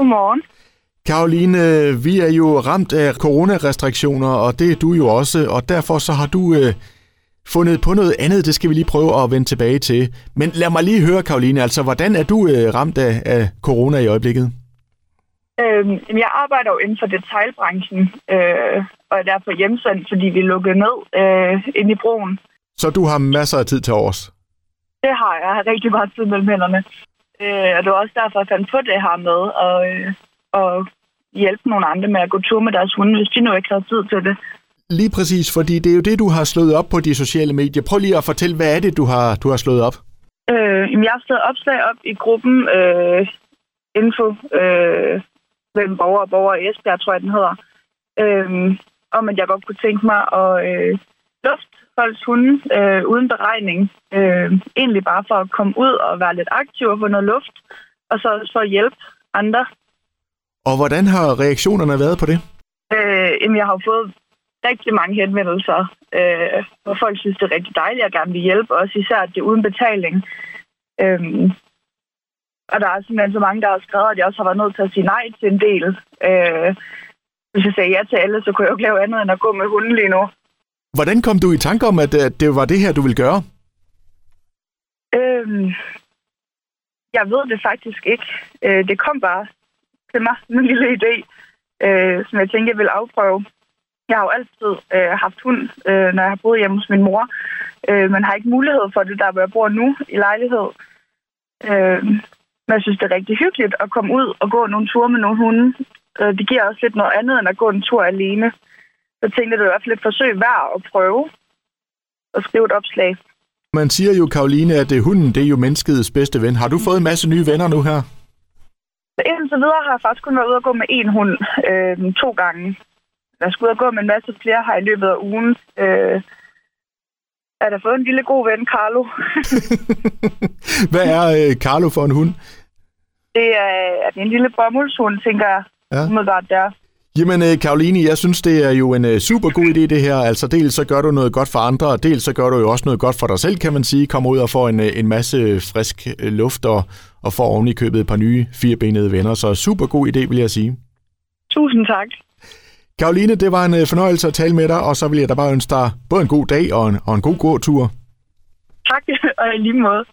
Godmorgen. Karoline, vi er jo ramt af coronarestriktioner, og det er du jo også, og derfor så har du øh, fundet på noget andet, det skal vi lige prøve at vende tilbage til. Men lad mig lige høre, Karoline, altså hvordan er du øh, ramt af, af corona i øjeblikket? Øhm, jeg arbejder jo inden for detailbranchen, øh, og er derfor hjemsendt, fordi vi lukket ned øh, inde i broen. Så du har masser af tid til års? Det har jeg. Jeg har rigtig meget tid mellem hænderne. Øh, og det var også derfor, jeg fandt på det her med at, øh, at hjælpe nogle andre med at gå tur med deres hunde, hvis de nu ikke havde tid til det. Lige præcis, fordi det er jo det, du har slået op på de sociale medier. Prøv lige at fortælle, hvad er det, du har, du har slået op? Øh, jeg har slået opslag op i gruppen øh, Info øh, mellem borgere og borgere i Esbjerg, tror jeg, den hedder. Øh, om at jeg godt kunne tænke mig at øh, lufte folks hunde øh, uden beregning. Øh, egentlig bare for at komme ud og være lidt aktiv og få noget luft, og så også for at hjælpe andre. Og hvordan har reaktionerne været på det? Øh, jamen, jeg har fået rigtig mange henvendelser, øh, hvor folk synes, det er rigtig dejligt at gerne vil hjælpe, også især at det er uden betaling. Øh, og der er simpelthen så mange, der har skrevet, at jeg også har været nødt til at sige nej til en del. Øh, hvis jeg sagde ja til alle, så kunne jeg jo ikke lave andet end at gå med hunden lige nu. Hvordan kom du i tanke om, at, at det var det her, du ville gøre? Øhm, jeg ved det faktisk ikke. Øh, det kom bare til mig, en lille idé, øh, som jeg tænkte, jeg ville afprøve. Jeg har jo altid øh, haft hund, øh, når jeg har boet hjemme hos min mor, øh, men har ikke mulighed for det, der hvor jeg bor nu i lejlighed. Øh, men jeg synes, det er rigtig hyggeligt at komme ud og gå nogle ture med nogle hunde. Øh, det giver også lidt noget andet, end at gå en tur alene. Så jeg tænkte, det er i hvert fald et forsøg værd at prøve at skrive et opslag. Man siger jo, Karoline, at det, hunden det er jo menneskets bedste ven. Har du fået en masse nye venner nu her? Så indtil videre har jeg faktisk kun været ude og gå med én hund øh, to gange. Jeg skulle ud og gå med en masse flere her i løbet af ugen. Øh, er der fået en lille god ven, Carlo. Hvad er øh, Carlo for en hund? det er, er det en lille bomuldshund, tænker jeg. Ja. Umiddelbart der. Jamen, øh, Karoline, jeg synes, det er jo en øh, super god idé, det her. Altså, dels så gør du noget godt for andre, og dels så gør du jo også noget godt for dig selv, kan man sige. Kommer ud og får en, øh, en masse frisk øh, luft, og, og får oven i købet et par nye firebenede venner. Så super god idé, vil jeg sige. Tusind tak. Karoline, det var en øh, fornøjelse at tale med dig, og så vil jeg da bare ønske dig både en god dag og en, og en god gåtur. Tak, og i lige måde.